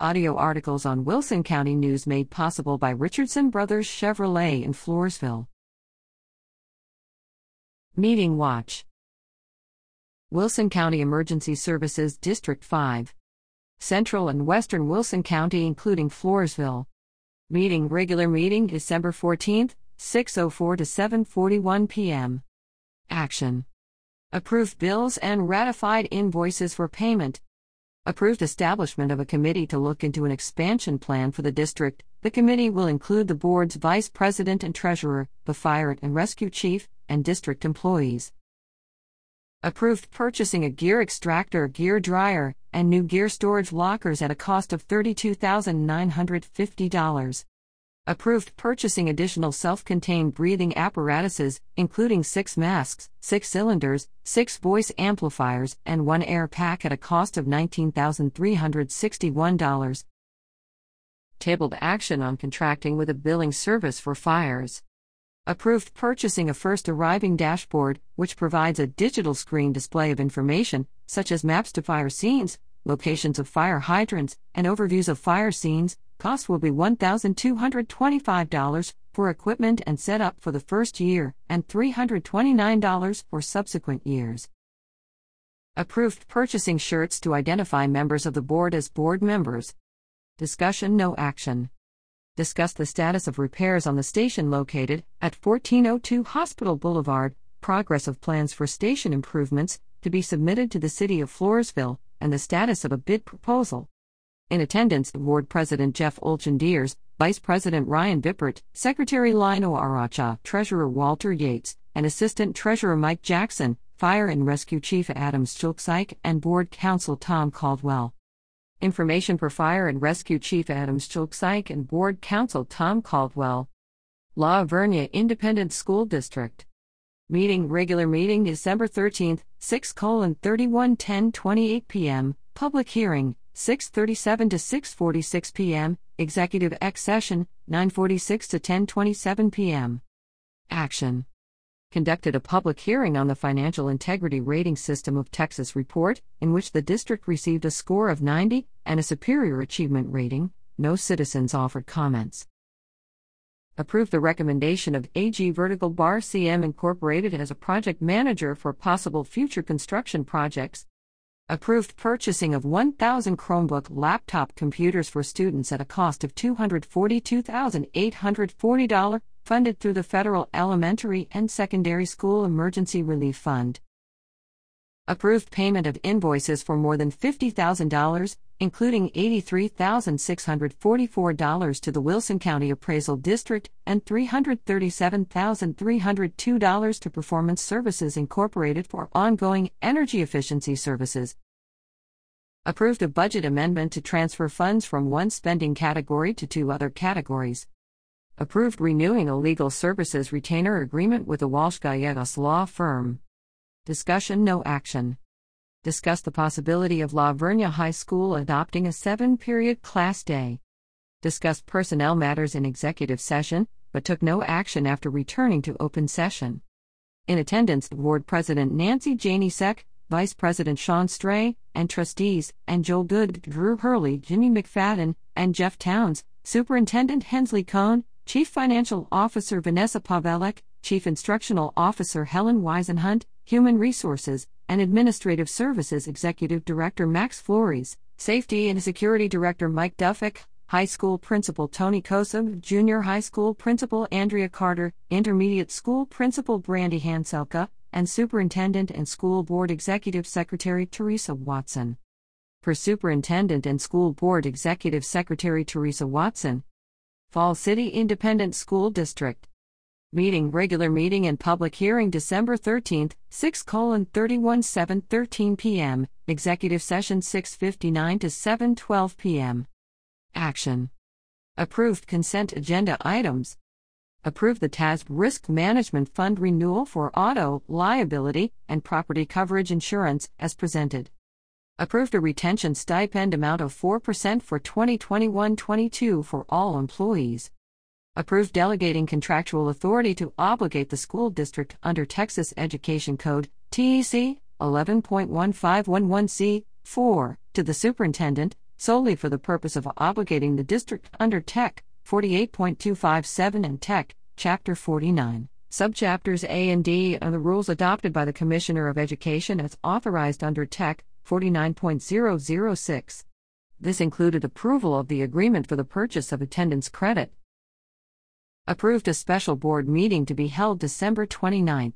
Audio articles on Wilson County News made possible by Richardson Brothers Chevrolet in Floresville. Meeting Watch Wilson County Emergency Services District 5. Central and Western Wilson County, including Floresville. Meeting regular meeting December 14th, 6:04 to 7:41 p.m. Action. Approved bills and ratified invoices for payment. Approved establishment of a committee to look into an expansion plan for the district. The committee will include the board's vice president and treasurer, the fire and rescue chief, and district employees. Approved purchasing a gear extractor, gear dryer, and new gear storage lockers at a cost of $32,950 approved purchasing additional self contained breathing apparatuses, including six masks, six cylinders, six voice amplifiers, and one air pack at a cost of $19,361. Tabled action on contracting with a billing service for fires. Approved purchasing a first arriving dashboard, which provides a digital screen display of information, such as maps to fire scenes, locations of fire hydrants, and overviews of fire scenes, Cost will be $1,225 for equipment and setup for the first year and $329 for subsequent years. Approved purchasing shirts to identify members of the board as board members. Discussion no action. Discuss the status of repairs on the station located at 1402 Hospital Boulevard, progress of plans for station improvements to be submitted to the City of Floresville, and the status of a bid proposal. In attendance, Board President Jeff Olchendiers, Vice President Ryan Bippert, Secretary Lino Aracha, Treasurer Walter Yates, and Assistant Treasurer Mike Jackson, Fire and Rescue Chief Adam Stulksike, and Board Counsel Tom Caldwell. Information for Fire and Rescue Chief Adam Stulksike and Board Counsel Tom Caldwell. La Vernia Independent School District. Meeting regular meeting December 13th, 6 colon 31 10 28 p.m. Public hearing 6:37 to 6:46 p.m. Executive X session 9:46 to 10:27 p.m. Action conducted a public hearing on the Financial Integrity Rating System of Texas report, in which the district received a score of 90 and a superior achievement rating. No citizens offered comments. Approved the recommendation of AG Vertical Bar CM Incorporated as a project manager for possible future construction projects. Approved purchasing of 1,000 Chromebook laptop computers for students at a cost of $242,840, funded through the Federal Elementary and Secondary School Emergency Relief Fund. Approved payment of invoices for more than $50,000, including $83,644 to the Wilson County Appraisal District and $337,302 to Performance Services Incorporated for ongoing energy efficiency services. Approved a budget amendment to transfer funds from one spending category to two other categories. Approved renewing a legal services retainer agreement with the Walsh Gallegos law firm. Discussion no action. Discuss the possibility of La Vernia High School adopting a seven period class day. Discuss personnel matters in executive session, but took no action after returning to open session. In attendance, Board President Nancy Janysek, Vice President Sean Stray, and trustees, and Joel Good, Drew Hurley, Jimmy McFadden, and Jeff Towns, Superintendent Hensley Cone, Chief Financial Officer Vanessa Pavelek, Chief Instructional Officer Helen Weisenhunt, Human Resources and Administrative Services Executive Director Max Flores, Safety and Security Director Mike Duffick, High School Principal Tony Kosov, Junior High School Principal Andrea Carter, Intermediate School Principal Brandy Hanselka, and Superintendent and School Board Executive Secretary Teresa Watson. Per Superintendent and School Board Executive Secretary Teresa Watson. Falls City Independent School District meeting regular meeting and public hearing December 13th, 6 colon 31 7 13 p.m., executive session 659 to 712 p.m. Action. Approved consent agenda items. Approve the TASB Risk Management Fund renewal for auto, liability, and property coverage insurance as presented. Approved a retention stipend amount of 4% for 2021 22 for all employees approved delegating contractual authority to obligate the school district under Texas Education Code, TEC 11.1511C, 4, to the superintendent, solely for the purpose of obligating the district under Tech 48.257 and Tech, Chapter 49. Subchapters A and D are the rules adopted by the Commissioner of Education as authorized under Tech 49.006. This included approval of the agreement for the purchase of attendance credit. Approved a special board meeting to be held December 29.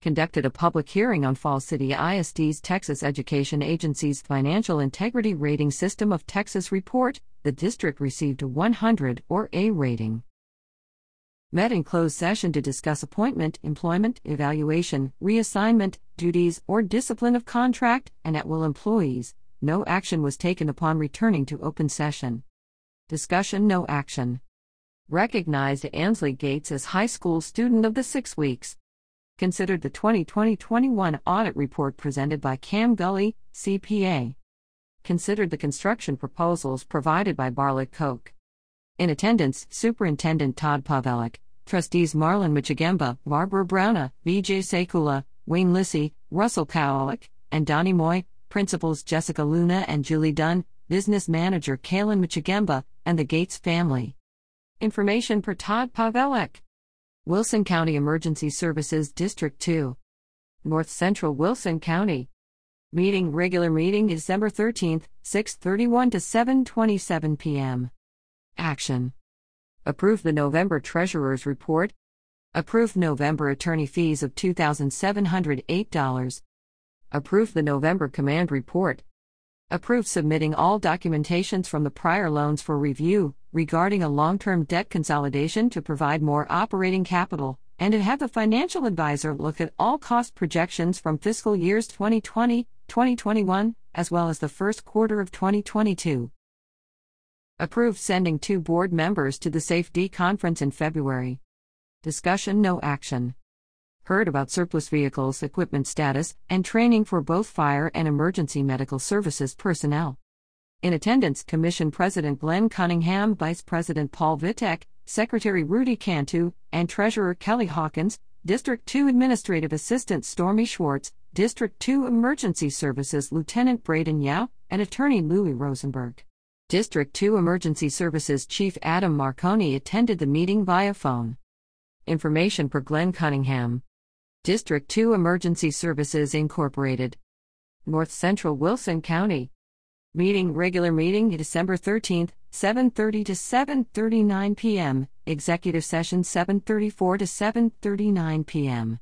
Conducted a public hearing on Falls City ISD's Texas Education Agency's Financial Integrity Rating System of Texas report. The district received a 100 or A rating met in closed session to discuss appointment, employment, evaluation, reassignment, duties, or discipline of contract and at will employees. No action was taken upon returning to open session. Discussion No action. Recognized Ansley Gates as high school student of the six weeks. Considered the 2020 21 audit report presented by Cam Gully, CPA. Considered the construction proposals provided by Bartlett Cocke. In attendance, Superintendent Todd Pawelek, Trustees Marlon Moczygemba, Barbara Browna, Vijay Sekula, Wayne Lissy, Russell Kowalik, and Donnie Moy, Principals Jessica Luna and Julie Dunn, Business Manager Kaylin Moczygemba, and the Gates family. Information per Todd Pawelek. Wilson County Emergency Services District 2. North Central Wilson County. Meeting regular meeting December 13th, 6:31 to 7:27 p.m. Action. Approve the November Treasurer's Report. Approve November attorney fees of $2,708. Approve the November Command Report. Approve submitting all documentations from the prior loans for review regarding a long term debt consolidation to provide more operating capital, and to have the financial advisor look at all cost projections from fiscal years 2020, 2021, as well as the first quarter of 2022. Approved sending two board members to the SAFE-D conference in February. Discussion No action. Heard about surplus vehicles, equipment status, and training for both fire and emergency medical services personnel. In attendance, Commission President Glenn Cunningham, Vice President Paul Vitek, Secretary Rudy Cantu, and Treasurer Kelly Hawkins, District 2 Administrative Assistant Stormy Schwartz, District 2 Emergency Services Lieutenant Braden Yao, and Attorney Louis Rosenberg. District 2 Emergency Services Chief Adam Marconi attended the meeting via phone. Information per Glenn Cunningham. District 2 Emergency Services Incorporated. North Central Wilson County. Meeting regular meeting December 13th, 7:30 to 7:39 p.m. Executive session 7:34 to 7:39 p.m.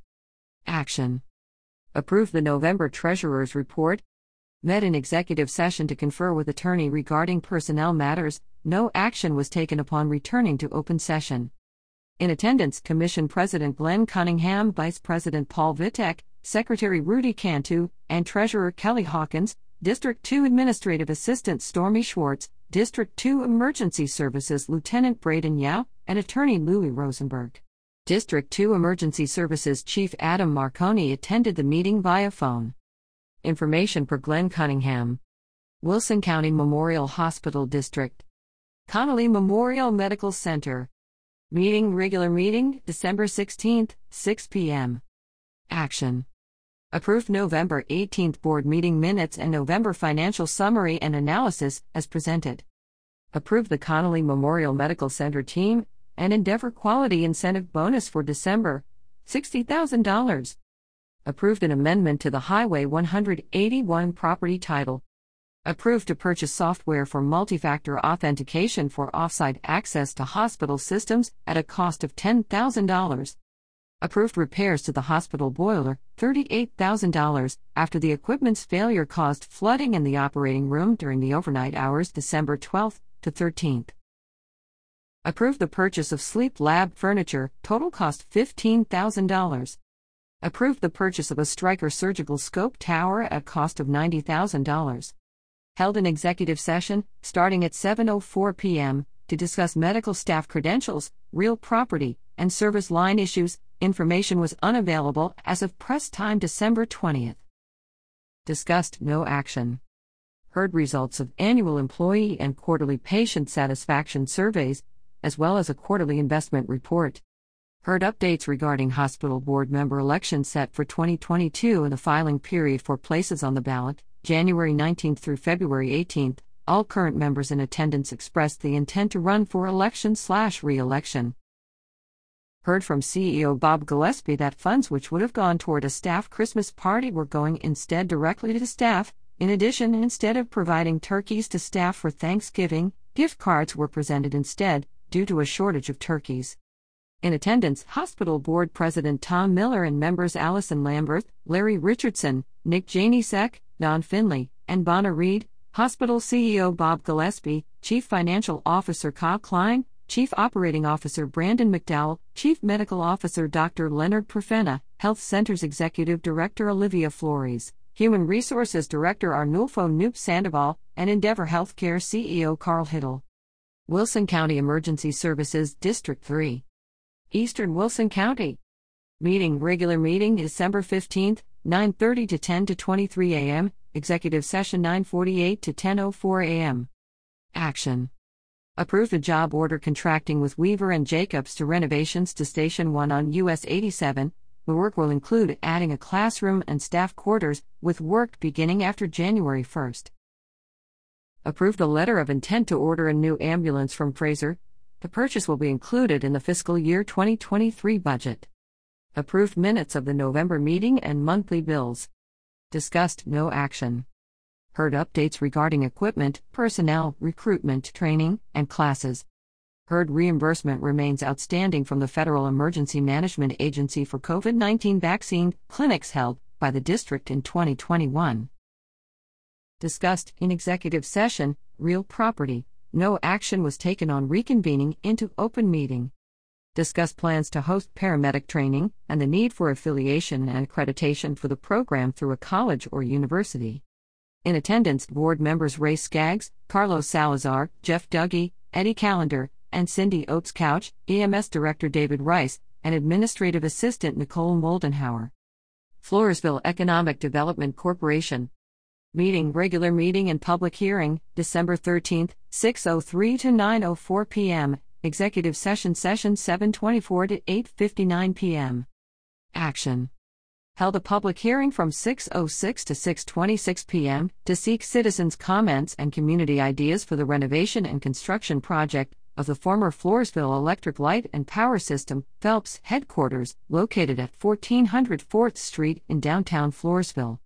Action. Approve the November Treasurer's Report, met in executive session to confer with attorney regarding personnel matters, no action was taken upon returning to open session. In attendance, Commission President Glenn Cunningham, Vice President Paul Vitek, Secretary Rudy Cantu, and Treasurer Kelly Hawkins, District 2 Administrative Assistant Stormy Schwartz, District 2 Emergency Services Lieutenant Braden Yao, and Attorney Louis Rosenberg. District 2 Emergency Services Chief Adam Marconi attended the meeting via phone. Information per Glenn Cunningham. Wilson County Memorial Hospital District. Connally Memorial Medical Center. Meeting regular meeting December 16th, 6 p.m. Action. Approved November 18th board meeting minutes and November financial summary and analysis as presented. Approved the Connally Memorial Medical Center team and Endeavor Quality Incentive Bonus for December $60,000 approved an amendment to the Highway 181 property title. Approved to purchase software for multi-factor authentication for offsite access to hospital systems at a cost of $10,000. Approved repairs to the hospital boiler, $38,000, after the equipment's failure caused flooding in the operating room during the overnight hours December 12th to 13th. Approved the purchase of sleep lab furniture, total cost $15,000 approved the purchase of a Stryker surgical scope tower at cost of $90,000. Held an executive session starting at 7:04 p.m. to discuss medical staff credentials, real property, and service line issues. Information was unavailable as of press time December 20th. Discussed no action. Heard results of annual employee and quarterly patient satisfaction surveys, as well as a quarterly investment report. Heard updates regarding hospital board member elections set for 2022 and the filing period for places on the ballot, January 19 through February 18. All current members in attendance expressed the intent to run for election slash re election. Heard from CEO Bob Gillespie that funds which would have gone toward a staff Christmas party were going instead directly to staff. In addition, instead of providing turkeys to staff for Thanksgiving, gift cards were presented instead, due to a shortage of turkeys. In attendance, Hospital Board President Tom Miller and members Allison Lambert, Larry Richardson, Nick Janisek, Don Finley, and Bonna Reed, Hospital CEO Bob Gillespie, Chief Financial Officer Kyle Klein, Chief Operating Officer Brandon McDowell, Chief Medical Officer Dr. Leonard Profena, Health Centers Executive Director Olivia Flores, Human Resources Director Arnulfo Noop Sandoval, and Endeavor Healthcare CEO Carl Hittel. Wilson County Emergency Services District 3. Eastern Wilson County. Meeting regular meeting December 15th, 9:30 to 10 to 23 a.m. Executive session 9:48 to 10:04 a.m. Action. Approve a job order contracting with Weaver and Jacobs to renovations to Station 1 on US 87. The work will include adding a classroom and staff quarters, with work beginning after January 1st. Approve the letter of intent to order a new ambulance from Frazer. The purchase will be included in the fiscal year 2023 budget. Approved minutes of the November meeting and monthly bills. Discussed no action. Heard updates regarding equipment, personnel, recruitment, training, and classes. Heard reimbursement remains outstanding from the Federal Emergency Management Agency for COVID 19 vaccine clinics held by the district in 2021. Discussed in executive session, real property. No action was taken on reconvening into open meeting discuss plans to host paramedic training and the need for affiliation and accreditation for the program through a college or university. In attendance, board members Ray Skaggs, Carlos Salazar, Jeff Dougie, Eddie Callender, and Cindy Oates Couch, EMS Director David Rice, and Administrative Assistant Nicole Moldenhauer. Floresville Economic Development Corporation. Meeting regular meeting and public hearing, December 13, 6:03 to 9:04 p.m. Executive Session Session 724 to 8:59 p.m. Action. Held a public hearing from 6:06 to 6:26 p.m. to seek citizens' comments and community ideas for the renovation and construction project of the former Floresville Electric Light and Power System FELPS headquarters located at 1400 4th Street in downtown Floresville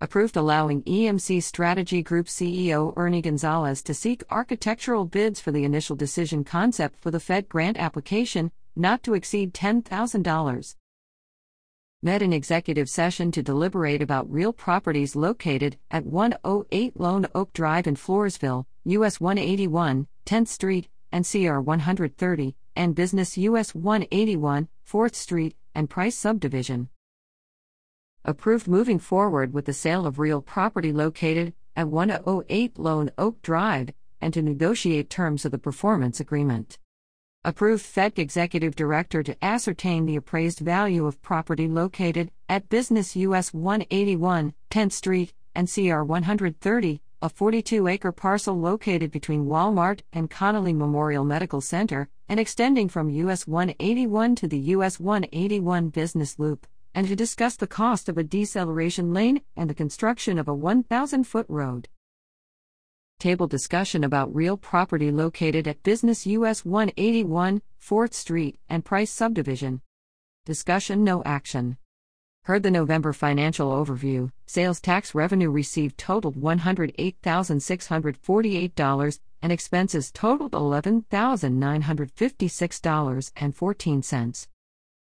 approved allowing EMC Strategy Group CEO Ernie Gonzalez to seek architectural bids for the initial decision concept for the Fed grant application, not to exceed $10,000. Met in executive session to deliberate about real properties located at 108 Lone Oak Drive in Floresville, US 181, 10th Street, and CR 130, and Business US 181, 4th Street, and Price Subdivision approved moving forward with the sale of real property located at 108 Lone Oak Drive and to negotiate terms of the performance agreement. Approved FEDC Executive Director to ascertain the appraised value of property located at Business US 181, 10th Street, and CR 130, a 42 acre parcel located between Walmart and Connally Memorial Medical Center, and extending from US 181 to the US 181 Business Loop and to discuss the cost of a deceleration lane and the construction of a 1,000 foot road. Table discussion about real property located at Business US 181, 4th Street, and Price Subdivision. Discussion no action. Heard the November financial overview. Sales tax revenue received totaled $108,648 and expenses totaled $11,956.14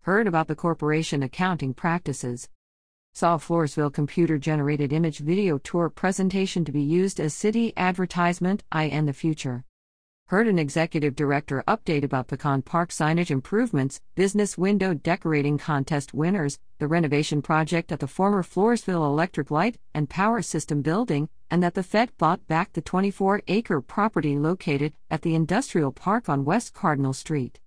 heard about the corporation accounting practices. Saw Floresville computer generated image video tour presentation to be used as city advertisement I and the future. Heard an executive director update about Pecan Park signage improvements, business window decorating contest winners, the renovation project at the former Floresville Electric Light and Power System building, and that the Fed bought back the 24 acre property located at the industrial park on West Cardinal Street.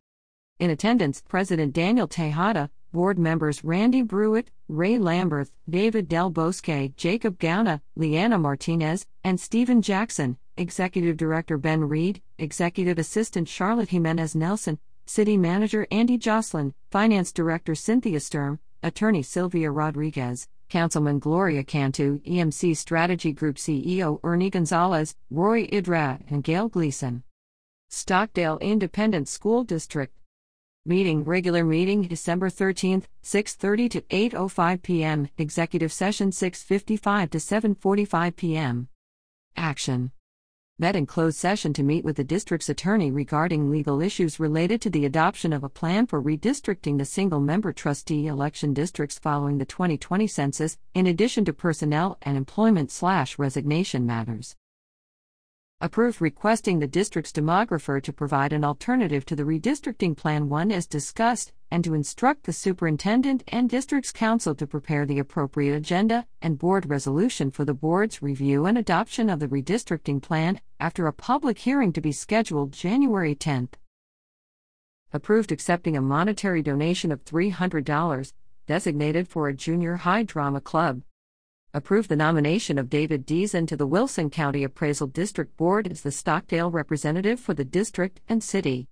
In attendance, President Daniel Tejada, board members Randy Brewitt, Ray Lambert, David Del Bosque, Jacob Gauna, Leanna Martinez, and Stephen Jackson, Executive Director Ben Reed, Executive Assistant Charlotte Jimenez Nelson, City Manager Andy Jocelyn, Finance Director Cynthia Sturm, Attorney Sylvia Rodriguez, Councilman Gloria Cantu, EMC Strategy Group CEO Ernie Gonzalez, Roy Idra, and Gail Gleason. Stockdale Independent School District. Meeting regular meeting December 13th 6:30 to 8:05 p.m. Executive session 6:55 to 7:45 p.m. Action met in closed session to meet with the district's attorney regarding legal issues related to the adoption of a plan for redistricting the single member trustee election districts following the 2020 census, in addition to personnel and employment slash resignation matters approved requesting the district's demographer to provide an alternative to the redistricting plan 1 as discussed, and to instruct the superintendent and district's council to prepare the appropriate agenda and board resolution for the board's review and adoption of the redistricting plan after a public hearing to be scheduled January 10th. Approved accepting a monetary donation of $300 designated for a junior high drama club approve the nomination of David Deason to the Wilson County Appraisal District Board as the Stockdale representative for the district and city.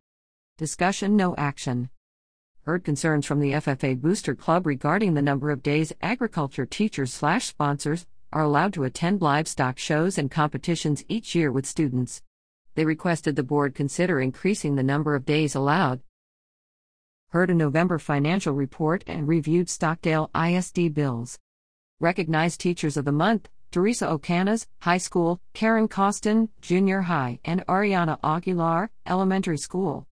Discussion No action. Heard concerns from the FFA Booster Club regarding the number of days agriculture teachers slash sponsors are allowed to attend livestock shows and competitions each year with students. They requested the board consider increasing the number of days allowed. Heard a November financial report and reviewed Stockdale ISD bills. Recognized Teachers of the Month Teresa Ocanas, High School, Karen Costin, Junior High, and Ariana Aguilar, Elementary School.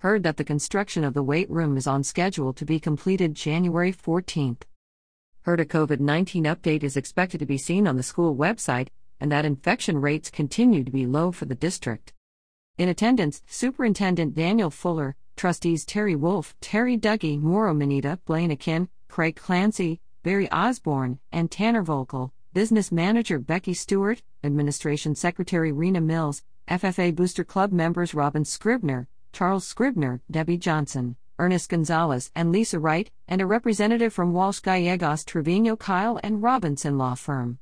Heard that the construction of the weight room is on schedule to be completed January 14th. Heard a COVID 19 update is expected to be seen on the school website, and that infection rates continue to be low for the district. In attendance, Superintendent Daniel Fuller, Trustees Terry Wolf, Terry Dougie, Moro Manita, Blaine Akin, Craig Clancy, Barry Osborne, and Tanner Volkel, Business Manager Becky Stewart, Administration Secretary Rena Mills, FFA Booster Club members Robin Scribner, Charles Scribner, Debbie Johnson, Ernest Gonzalez, and Lisa Wright, and a representative from Walsh Gallegos Trevino Kyle and Robinson Law Firm.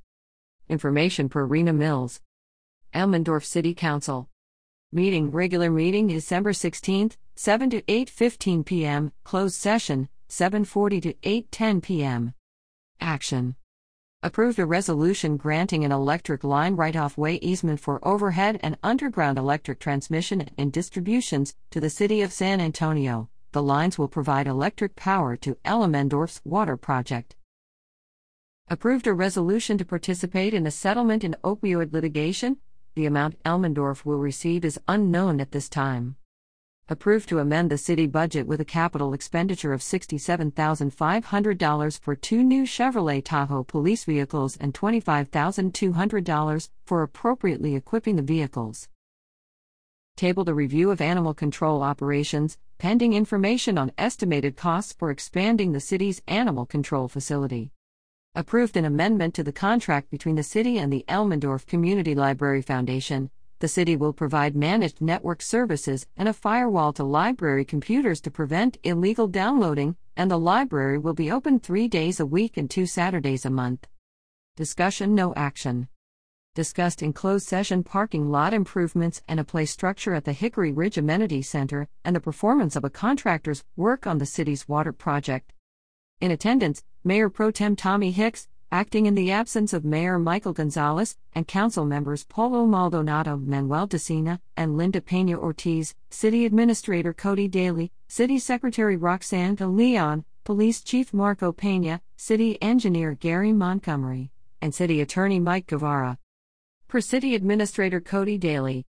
Information per Rena Mills. Elmendorf City Council. Meeting regular meeting December 16th, 7 to 8:15 p.m. Closed session 7:40 to 8:10 p.m. Action. Approved a resolution granting an electric line right of way easement for overhead and underground electric transmission and distributions to the City of San Antonio. The lines will provide electric power to Elmendorf's water project. Approved a resolution to participate in a settlement in opioid litigation. The amount Elmendorf will receive is unknown at this time approved to amend the city budget with a capital expenditure of $67,500 for two new Chevrolet Tahoe police vehicles and $25,200 for appropriately equipping the vehicles. Tabled a review of animal control operations, pending information on estimated costs for expanding the city's animal control facility. Approved an amendment to the contract between the city and the Elmendorf Community Library Foundation the city will provide managed network services and a firewall to library computers to prevent illegal downloading, and the library will be open three days a week and two Saturdays a month. Discussion No action. Discussed in closed session parking lot improvements and a play structure at the Hickory Ridge Amenity Center, and the performance of a contractor's work on the city's water project. In attendance, Mayor Pro Tem Tommy Hicks, acting in the absence of Mayor Michael Gonzalez, and council members Paulo Maldonado, Manuel Decina, and Linda Pena Ortiz, City Administrator Cody Daly, City Secretary Roxanne de Leon, Police Chief Marco Pena, City Engineer Gary Montgomery, and City Attorney Mike Guevara. Per City Administrator Cody Daly,